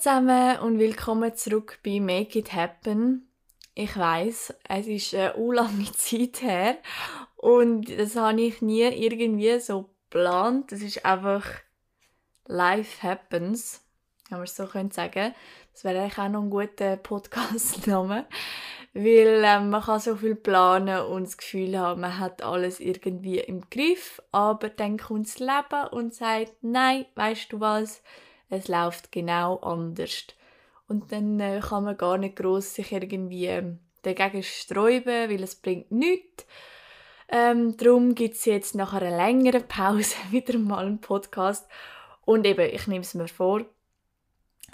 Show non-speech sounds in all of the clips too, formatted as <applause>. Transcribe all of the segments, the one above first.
zusammen und willkommen zurück bei Make It Happen. Ich weiß, es ist eine lange <laughs> Zeit her und das habe ich nie irgendwie so geplant. Das ist einfach Life Happens, kann man so sagen. Das wäre eigentlich auch noch ein guter <laughs> Podcast-Name, weil ähm, man kann so viel planen und das Gefühl haben, man hat alles irgendwie im Griff, aber dann kommt das Leben und sagt, nein, weißt du was, es läuft genau anders. Und dann äh, kann man gar nicht groß sich irgendwie ähm, dagegen sträuben, weil es bringt nichts. Ähm, darum gibt es jetzt nach einer längeren Pause <laughs> wieder mal einen Podcast. Und eben, ich nehme es mir vor,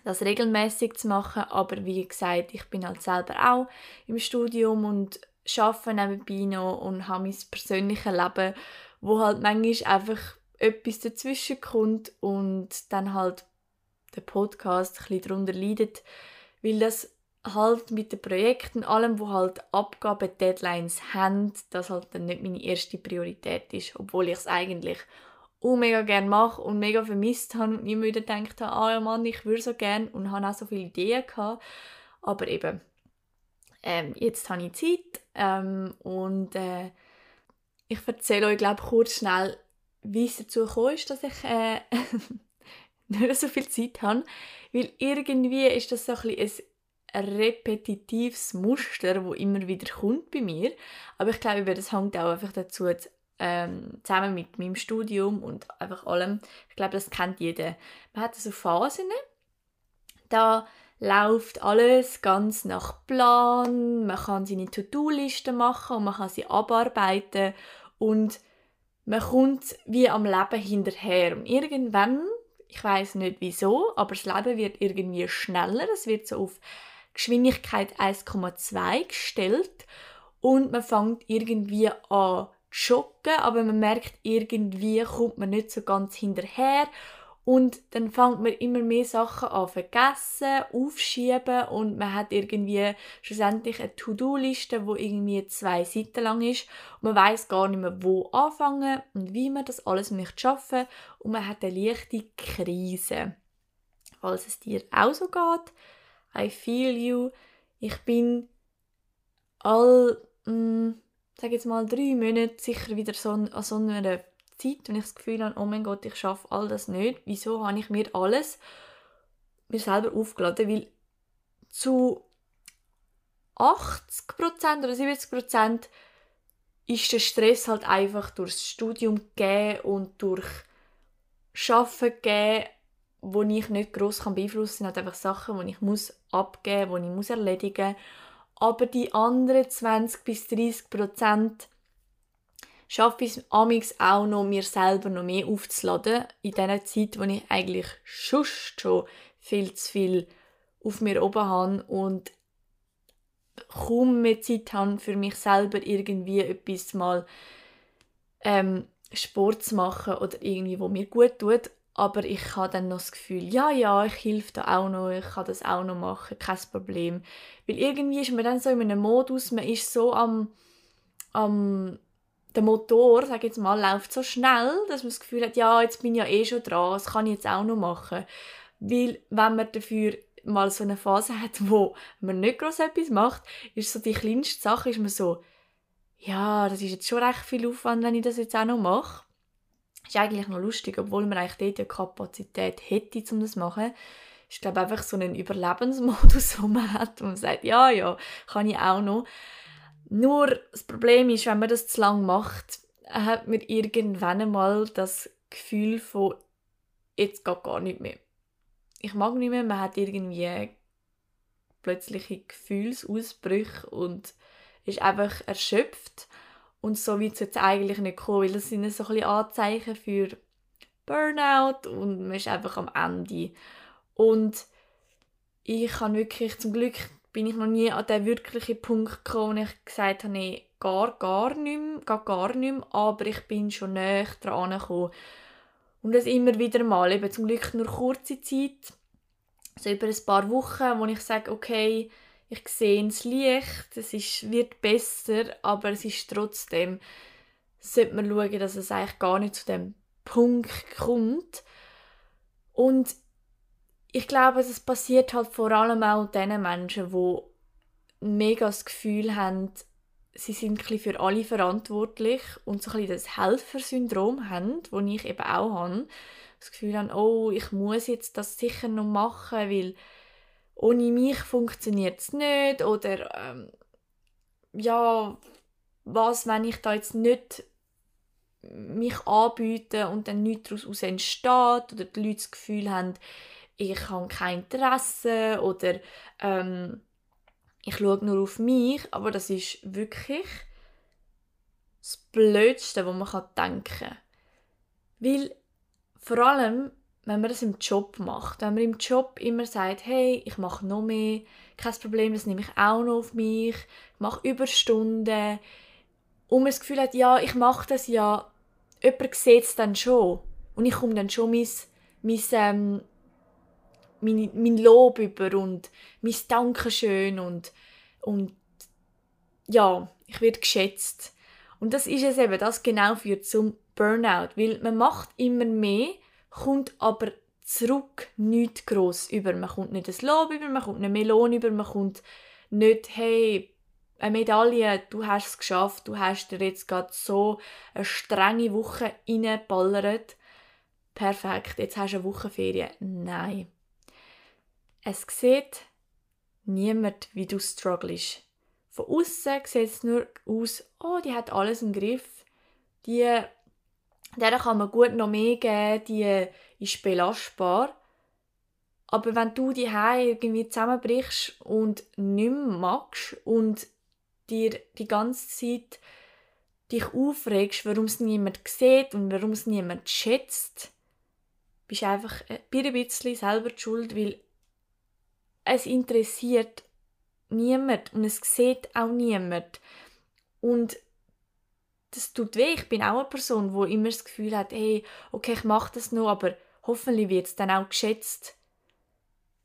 das regelmäßig zu machen. Aber wie gesagt, ich bin halt selber auch im Studium und arbeite nebenbei noch und habe mein persönliches Leben, wo halt manchmal einfach etwas dazwischen kommt und dann halt der Podcast ein bisschen darunter leidet, weil das halt mit den Projekten, allem, wo halt Abgaben, Deadlines haben, das halt dann nicht meine erste Priorität ist, obwohl ich es eigentlich auch mega gerne mache und mega vermisst habe und immer wieder gedacht habe, ah ja Mann, ich würde so gerne und habe auch so viele Ideen gehabt, aber eben, ähm, jetzt habe ich Zeit ähm, und äh, ich erzähle euch, glaube kurz schnell, wie es dazu gekommen ist, dass ich äh, <laughs> <laughs> nicht so viel Zeit habe, weil irgendwie ist das so ein, ein repetitives Muster, wo immer wieder kommt bei mir. Aber ich glaube, das hängt auch einfach dazu ähm, zusammen mit meinem Studium und einfach allem. Ich glaube, das kennt jeder. Man hat so Phasen, da läuft alles ganz nach Plan. Man kann seine To-Do-Liste machen und man kann sie abarbeiten und man kommt wie am Leben hinterher. Und irgendwann ich weiß nicht wieso, aber das Leben wird irgendwie schneller. Es wird so auf Geschwindigkeit 1,2 gestellt und man fängt irgendwie an zu joggen, aber man merkt, irgendwie kommt man nicht so ganz hinterher und dann fängt man immer mehr Sachen an vergessen, aufschieben und man hat irgendwie schlussendlich eine To-Do-Liste, wo irgendwie zwei Seiten lang ist und man weiß gar nicht mehr, wo anfangen und wie man das alles möchte schaffen und man hat eine leichte Krise. Falls es dir auch so geht, I feel you. Ich bin all, mh, mm, sag jetzt mal drei Monate sicher wieder so an so einer Zeit, wenn ich das Gefühl habe, oh mein Gott, ich schaffe all das nicht, wieso habe ich mir alles mir selber aufgeladen? Weil zu 80% oder 70% ist der Stress halt einfach durchs Studium gegeben und durch Arbeiten gegeben, wo ich nicht gross beeinflussen kann. Halt einfach Sachen, die ich muss abgeben muss, die ich muss erledigen muss. Aber die anderen 20 bis 30 Prozent schaffe ich es amix auch noch, mir selber noch mehr aufzuladen. In dieser Zeit, wo ich eigentlich schon viel zu viel auf mir oben habe und kaum mehr Zeit habe, für mich selber irgendwie etwas mal ähm, Sport zu machen oder irgendwie, wo mir gut tut. Aber ich habe dann noch das Gefühl, ja, ja, ich helfe da auch noch, ich kann das auch noch machen, kein Problem. Weil irgendwie ist man dann so in einem Modus, man ist so am, am der Motor, sag jetzt mal, läuft so schnell, dass man das Gefühl hat, ja, jetzt bin ich ja eh schon dran, das kann ich jetzt auch noch machen. Weil, wenn man dafür mal so eine Phase hat, <laughs> wo man nicht groß etwas macht, ist so die kleinste Sache, ist man so, ja, das ist jetzt schon recht viel Aufwand, wenn ich das jetzt auch noch mache. Ist eigentlich noch lustig, obwohl man eigentlich dort ja Kapazität hätte, um das zu machen. Ist, glaube einfach so ein Überlebensmodus, <laughs> wo man hat, wo man sagt, ja, ja, kann ich auch noch. Nur das Problem ist, wenn man das zu lang macht, hat man irgendwann einmal das Gefühl von, jetzt geht gar nicht mehr. Ich mag nicht mehr, man hat irgendwie plötzliche Gefühlsausbrüche und ist einfach erschöpft. Und so wird es jetzt eigentlich nicht kommen, weil das sind so ein bisschen Anzeichen für Burnout und man ist einfach am Ende. Und ich kann wirklich zum Glück bin ich noch nie an den wirklichen Punkt gekommen, wo ich gesagt habe, nee, gar, gar nicht gar, gar nicht aber ich bin schon näher dran gekommen. Und das immer wieder mal, eben zum Glück nur kurze Zeit, so über ein paar Wochen, wo ich sage, okay, ich sehe das Licht, es ist, wird besser, aber es ist trotzdem, sollte man schauen, dass es eigentlich gar nicht zu dem Punkt kommt. Und ich glaube, es passiert halt vor allem auch den Menschen, die mega das Gefühl haben, sie sind ein für alle verantwortlich und so ein das Helfersyndrom haben, das ich eben auch habe. Das Gefühl haben, oh, ich muss jetzt das sicher noch machen, weil ohne mich funktioniert es nicht oder ähm, ja, was, wenn ich da jetzt nicht mich anbiete und dann nichts daraus entsteht oder die Leute das Gefühl haben, ich habe kein Interesse oder ähm, ich schaue nur auf mich, aber das ist wirklich das Blödste, was man denken kann. Weil vor allem, wenn man das im Job macht, wenn man im Job immer sagt, hey, ich mache noch mehr, kein Problem, das nehme ich auch noch auf mich, ich mache Überstunden, und man das Gefühl hat, ja, ich mache das ja, jemand sieht es dann schon. Und ich komme dann schon mein, mein, ähm, mein, mein Lob über und mein Dankeschön und, und ja, ich werde geschätzt. Und das ist es eben, das genau führt zum Burnout, weil man macht immer mehr, kommt aber zurück nichts gross über. Man kommt nicht das Lob über, man kommt nicht Melon über, man kommt nicht, hey, eine Medaille, du hast es geschafft, du hast dir jetzt gerade so eine strenge Woche reingeballert. Perfekt, jetzt hast du eine Woche Ferien. Nein. Es sieht niemand, wie du strugglest. Von außen sieht es nur aus, oh, die hat alles im Griff. Die, der kann man gut noch mehr geben, die ist belastbar. Aber wenn du die irgendwie zusammenbrichst und nicht mehr magst und dir die ganze Zeit dich aufregst, warum es niemand sieht und warum es niemand schätzt, bist du einfach ein bisschen selber die schuld, weil es interessiert niemand und es sieht auch niemand. Und das tut weh. Ich bin auch eine Person, wo immer das Gefühl hat, hey, okay, ich mache das noch, aber hoffentlich wird es dann auch geschätzt.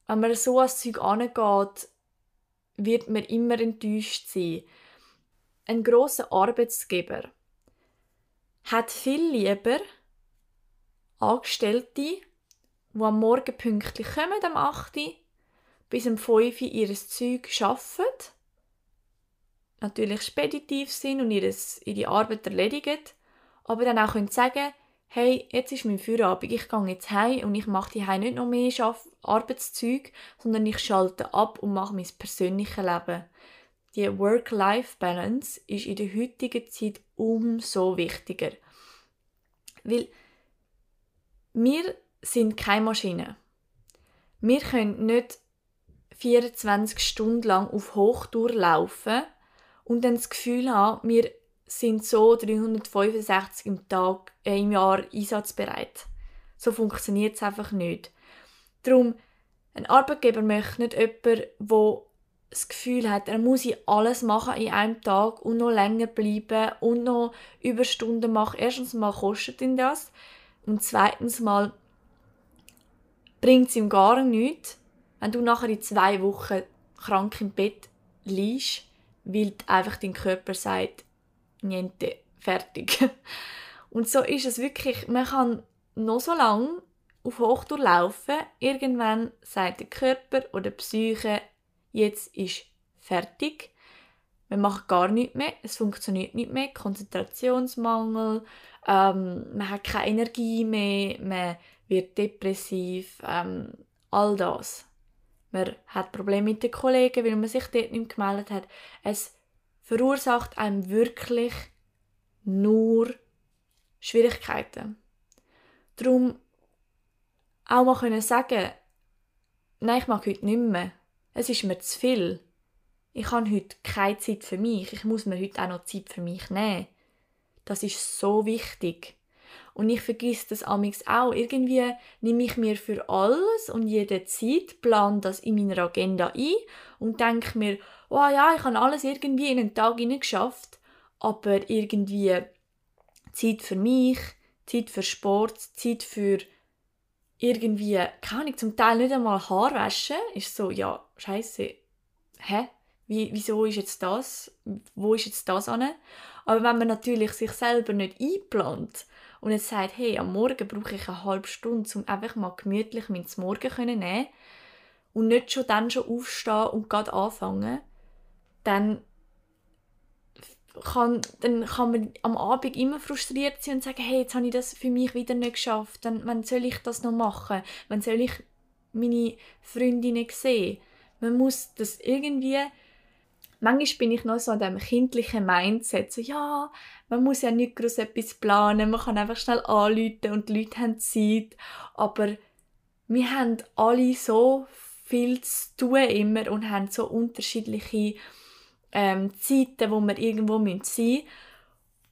Wenn man so an Zeug angeht, wird man immer enttäuscht sein. Ein großer Arbeitsgeber hat viel lieber Angestellte, die am Morgen pünktlich kommen, am 8 Uhr, bis um 5 Uhr ihr Zeug arbeiten, natürlich speditiv sind und ihre Arbeit erledigen, aber dann auch können sagen hey, jetzt ist mein Feierabend, ich gehe jetzt heim und ich mache die nicht noch mehr Arbeitszeug, sondern ich schalte ab und mache mein persönliches Leben. Die Work-Life-Balance ist in der heutigen Zeit umso wichtiger. Weil wir sind keine Maschine. Wir können nicht 24 Stunden lang auf Hochtour laufen und dann das Gefühl haben, wir sind so 365 im, Tag, äh, im Jahr einsatzbereit. So funktioniert es einfach nicht. Darum, ein Arbeitgeber möchte nicht jemanden, der das Gefühl hat, er muss alles machen in einem Tag und noch länger bleiben und noch Überstunden machen. Erstens mal kostet ihn das und zweitens mal bringt es ihm gar nichts, wenn du nachher in zwei Wochen krank im Bett liegst, weil einfach dein Körper sagt, niente, fertig. <laughs> Und so ist es wirklich, man kann noch so lange auf Hochtour laufen, irgendwann sagt der Körper oder die Psyche, jetzt ist fertig. Man macht gar nichts mehr, es funktioniert nicht mehr, Konzentrationsmangel, ähm, man hat keine Energie mehr, man wird depressiv, ähm, all das man hat Probleme mit den Kollegen, weil man sich dort nicht gemeldet hat. Es verursacht einem wirklich nur Schwierigkeiten. Darum auch mal können sagen, nein, ich mag heute nicht mehr. Es ist mir zu viel. Ich habe heute keine Zeit für mich. Ich muss mir heute auch noch Zeit für mich nehmen. Das ist so wichtig. Und ich vergesse das amix auch. Irgendwie nehme ich mir für alles und jede Zeit, plan das in meiner Agenda ein und denke mir, oh ja, ich habe alles irgendwie in einen Tag geschafft, aber irgendwie Zeit für mich, Zeit für Sport, Zeit für irgendwie, kann ich zum Teil nicht einmal Haar waschen, ist so, ja, scheiße, hä? Wie, wieso ist jetzt das? Wo ist jetzt das an? Aber wenn man natürlich sich selber nicht einplant und jetzt sagt, hey, am Morgen brauche ich eine halbe Stunde, um einfach mal gemütlich mein Morgen zu nehmen, und nicht schon dann schon aufstehen und gerade anfangen, dann kann, dann kann man am Abend immer frustriert sein und sagen, hey, jetzt habe ich das für mich wieder nicht geschafft. Dann, wann soll ich das noch machen? Wann soll ich meine Freundinnen sehen? Man muss das irgendwie... Manchmal bin ich noch so an dem kindlichen Mindset, so, ja, man muss ja nicht groß etwas planen, man kann einfach schnell anrufen und die Leute haben Zeit. Aber wir haben alle so viel zu tun immer und haben so unterschiedliche ähm, Zeiten, wo wir irgendwo sein müssen.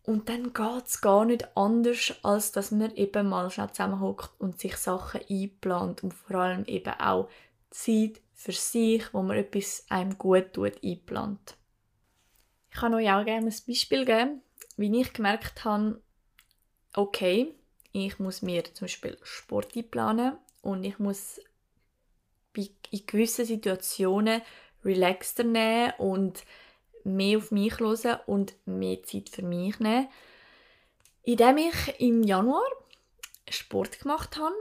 Und dann geht es gar nicht anders, als dass man eben mal schnell zusammenhockt und sich Sachen einplant und vor allem eben auch Zeit für sich, wo man etwas einem gut tut, einplant. Ich kann euch auch gerne ein Beispiel geben, wie ich gemerkt habe, okay, ich muss mir zum Beispiel Sport einplanen und ich muss in gewissen Situationen relaxter nehmen und mehr auf mich hören und mehr Zeit für mich nehmen. Indem ich im Januar Sport gemacht habe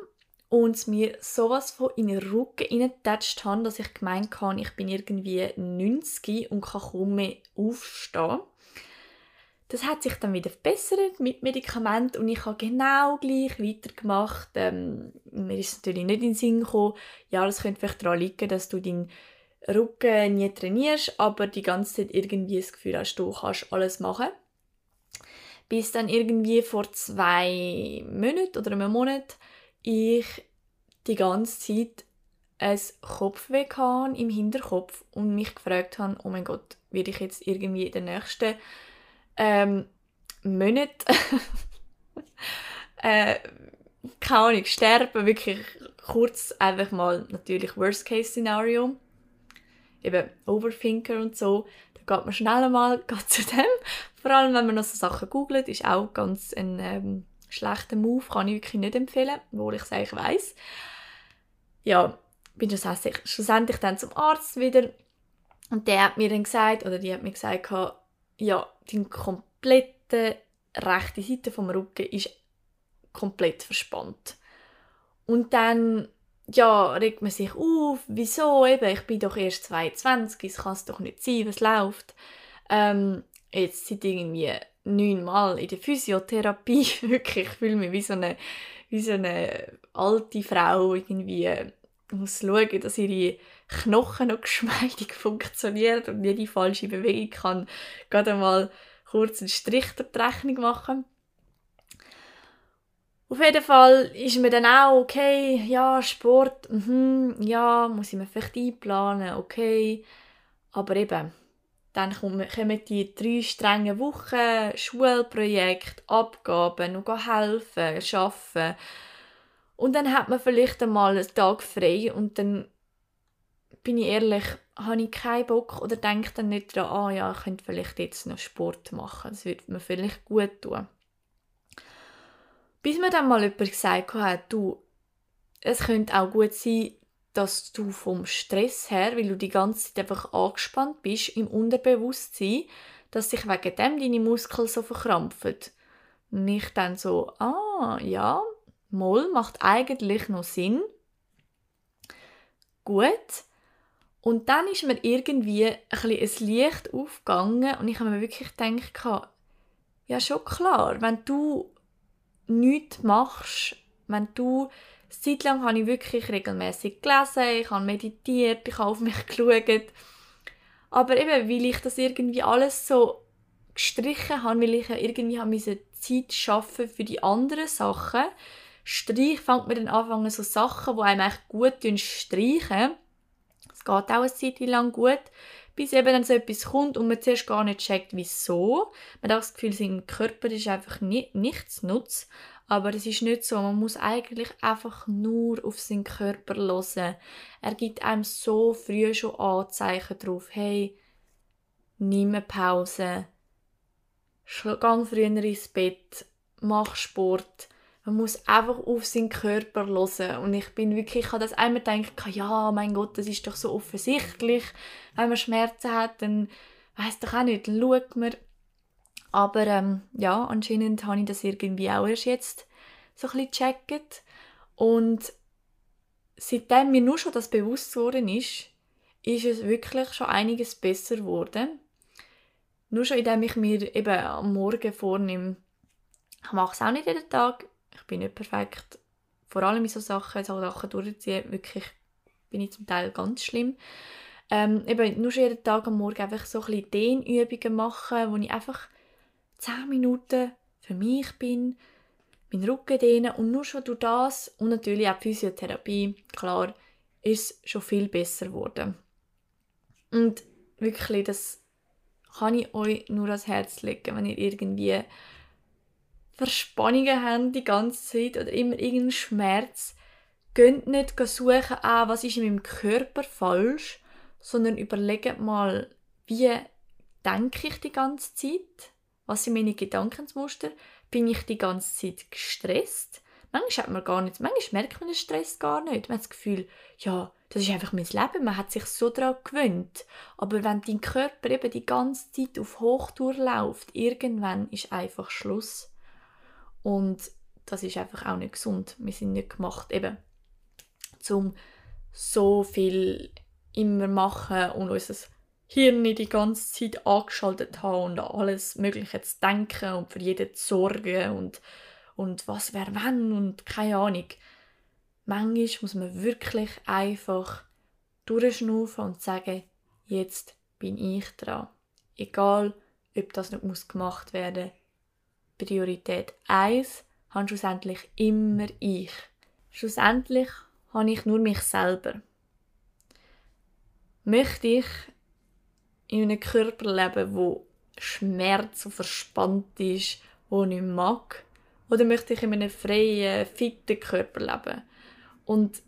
und mir sowas von in den Rücken reingetatscht habe, dass ich gemeint habe, ich bin irgendwie 90 und kann kaum mehr aufstehen. Das hat sich dann wieder verbessert mit Medikamenten und ich habe genau gleich weitergemacht. Ähm, mir ist natürlich nicht in den Sinn gekommen, ja, das könnte vielleicht daran liegen, dass du deinen Rücken nie trainierst, aber die ganze Zeit irgendwie das Gefühl hast, du kannst alles machen. Bis dann irgendwie vor zwei Monaten oder einem Monat ich die ganze Zeit ein Kopfweh im Hinterkopf und mich gefragt habe, oh mein Gott, werde ich jetzt irgendwie in den nächsten ähm, Monat <laughs> äh, keine Ahnung, sterben, wirklich kurz einfach mal natürlich Worst-Case-Szenario. Eben Overthinker und so. Da geht man schnell mal <laughs> zu dem. Vor allem, wenn man noch so Sachen googelt, ist auch ganz ein ähm, schlechter Move, kann ich wirklich nicht empfehlen, obwohl ich es eigentlich weiss. Ja, bin schlussendlich dann zum Arzt wieder und der hat mir dann gesagt, oder die hat mir gesagt, ja, die komplette rechte Seite vom Rücken ist komplett verspannt. Und dann ja, regt man sich auf, wieso eben, ich bin doch erst 22, es kann es doch nicht sein, was läuft. Ähm, jetzt seit irgendwie neunmal in der Physiotherapie, <laughs> wirklich, ich fühle mich wie so eine, wie so eine alte Frau, irgendwie, muss schauen, dass ihre Knochen noch <laughs> geschmeidig funktioniert und jede falsche Bewegung kann gerade mal kurz einen Strich durch die Rechnung machen. Auf jeden Fall ist mir dann auch, okay, ja, Sport, mhm, ja, muss ich mir vielleicht einplanen, okay. Aber eben, dann kommen die drei strengen Wochen, Schulprojekt, Abgaben, noch helfen, arbeiten. Und dann hat man vielleicht einmal einen Tag frei und dann bin ich ehrlich, habe ich keinen Bock oder denke dann nicht daran, ah ja, ich könnte vielleicht jetzt noch Sport machen. Das würde mir vielleicht gut tun. Bis mir dann mal jemand gesagt hat, du, es könnte auch gut sein, dass du vom Stress her, weil du die ganze Zeit einfach angespannt bist, im Unterbewusstsein, dass sich wegen dem deine Muskeln so verkrampfen. Und ich dann so, ah, ja, Moll macht eigentlich noch Sinn. Gut. Und dann ist mir irgendwie ein, bisschen ein Licht aufgegangen und ich habe mir wirklich gedacht, ja schon klar, wenn du nichts machst, wenn du Seit lang habe ich wirklich regelmäßig gelesen, ich habe meditiert, ich habe auf mich <laughs> geschaut. Aber eben, weil ich das irgendwie alles so gestrichen habe, weil ich irgendwie habe diese Zeit schaffen für die anderen Sachen. Streich fängt mir dann an, so Sachen, die einem echt gut streichen. Es geht auch eine Zeit lang gut, bis eben dann so etwas kommt und man zuerst gar nicht checkt, wieso. Man hat das Gefühl, sein Körper ist einfach nicht, nichts nutzt. Aber es ist nicht so. Man muss eigentlich einfach nur auf seinen Körper hören. Er gibt einem so früh schon Anzeichen drauf. Hey, nimm eine Pause. Gang früher ins Bett. Mach Sport. Man muss einfach auf seinen Körper hören. Und ich bin wirklich, ich habe das einmal gedacht, ja, mein Gott, das ist doch so offensichtlich. Wenn man Schmerzen hat, dann weiß doch auch nicht, dann schaut man. Aber ähm, ja, anscheinend habe ich das irgendwie auch erst jetzt so ein bisschen gecheckt. Und seitdem mir nur schon das bewusst geworden ist, ist es wirklich schon einiges besser geworden. Nur schon indem ich mir eben am Morgen vornehme, ich mache es auch nicht jeden Tag, ich bin nicht perfekt, vor allem in so Sachen, so Sachen durchziehen, wirklich bin ich zum Teil ganz schlimm. Ähm, eben nur schon jeden Tag am Morgen einfach so ein bisschen Dehnübungen machen, wo ich einfach 10 Minuten für mich bin, meinen Rücken dehnen und nur schon durch das und natürlich auch Physiotherapie, klar, ist schon viel besser geworden. Und wirklich, das kann ich euch nur ans Herz legen, wenn ihr irgendwie Verspannungen habt die ganze Zeit oder immer irgendeinen Schmerz. Geht nicht suchen, ah, was ist in meinem Körper falsch, sondern überlegt mal, wie denke ich die ganze Zeit? Was sind meine Gedankensmuster? Bin ich die ganze Zeit gestresst? Manchmal hat man gar nicht, manchmal merkt man den Stress gar nicht. Man hat das Gefühl, ja, das ist einfach mein Leben, man hat sich so daran gewöhnt. Aber wenn dein Körper eben die ganze Zeit auf Hochtour läuft, irgendwann ist einfach Schluss. Und das ist einfach auch nicht gesund. Wir sind nicht gemacht, eben, zum so viel immer machen und unser Hirn die ganze Zeit angeschaltet haben und an alles Mögliche zu denken und für jeden zu sorgen und, und was wäre wenn und keine Ahnung. Manchmal muss man wirklich einfach durchschnaufen und sagen, jetzt bin ich dran. Egal, ob das nicht muss gemacht werden Priorität 1 habe schlussendlich immer ich. Schlussendlich habe ich nur mich selber. Möchte ich in einem Körper leben, wo Schmerz und verspannt ist, wo ich nicht mag? Oder möchte ich in einem freien, fitten Körper leben? Und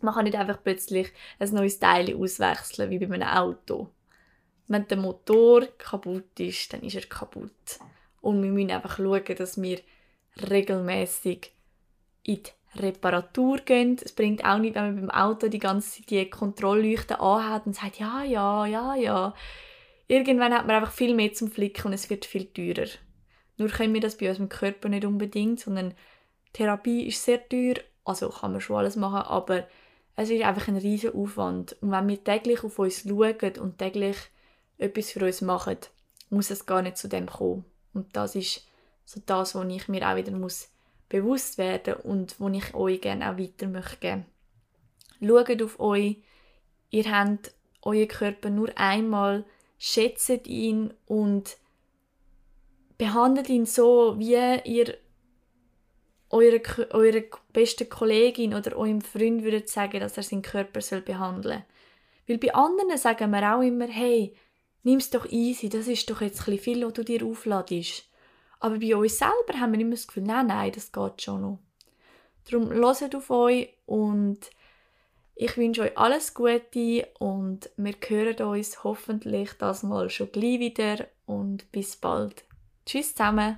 man kann nicht einfach plötzlich ein neues Teil auswechseln, wie bei einem Auto. Wenn der Motor kaputt ist, dann ist er kaputt. Und wir müssen einfach schauen, dass wir regelmäßig in die Reparatur gehen. Es bringt auch nicht, wenn man beim Auto die ganze Zeit die Kontrollleuchten anhat und sagt, ja, ja, ja, ja. Irgendwann hat man einfach viel mehr zum Flicken und es wird viel teurer. Nur können wir das bei unserem Körper nicht unbedingt, sondern Therapie ist sehr teuer, also kann man schon alles machen, aber es ist einfach ein riesiger Aufwand. Und wenn wir täglich auf uns schauen und täglich etwas für uns machen, muss es gar nicht zu dem kommen. Und das ist so das, was ich mir auch wieder muss bewusst werden und wo ich euch gerne auch weiter möchte. Schaut auf euch. Ihr habt euren Körper nur einmal, schätzt ihn und behandelt ihn so, wie ihr eure, eure beste Kollegin oder eurem Freund würdet sagen, dass er seinen Körper soll behandeln Weil bei anderen sagen wir auch immer, hey, nimm's doch easy, das ist doch jetzt ein viel, was du dir aufladest. Aber bei uns selber haben wir immer das Gefühl, nein, nein, das geht schon noch. Darum hört auf euch und ich wünsche euch alles Gute und wir hören uns hoffentlich das mal schon gleich wieder und bis bald. Tschüss zusammen.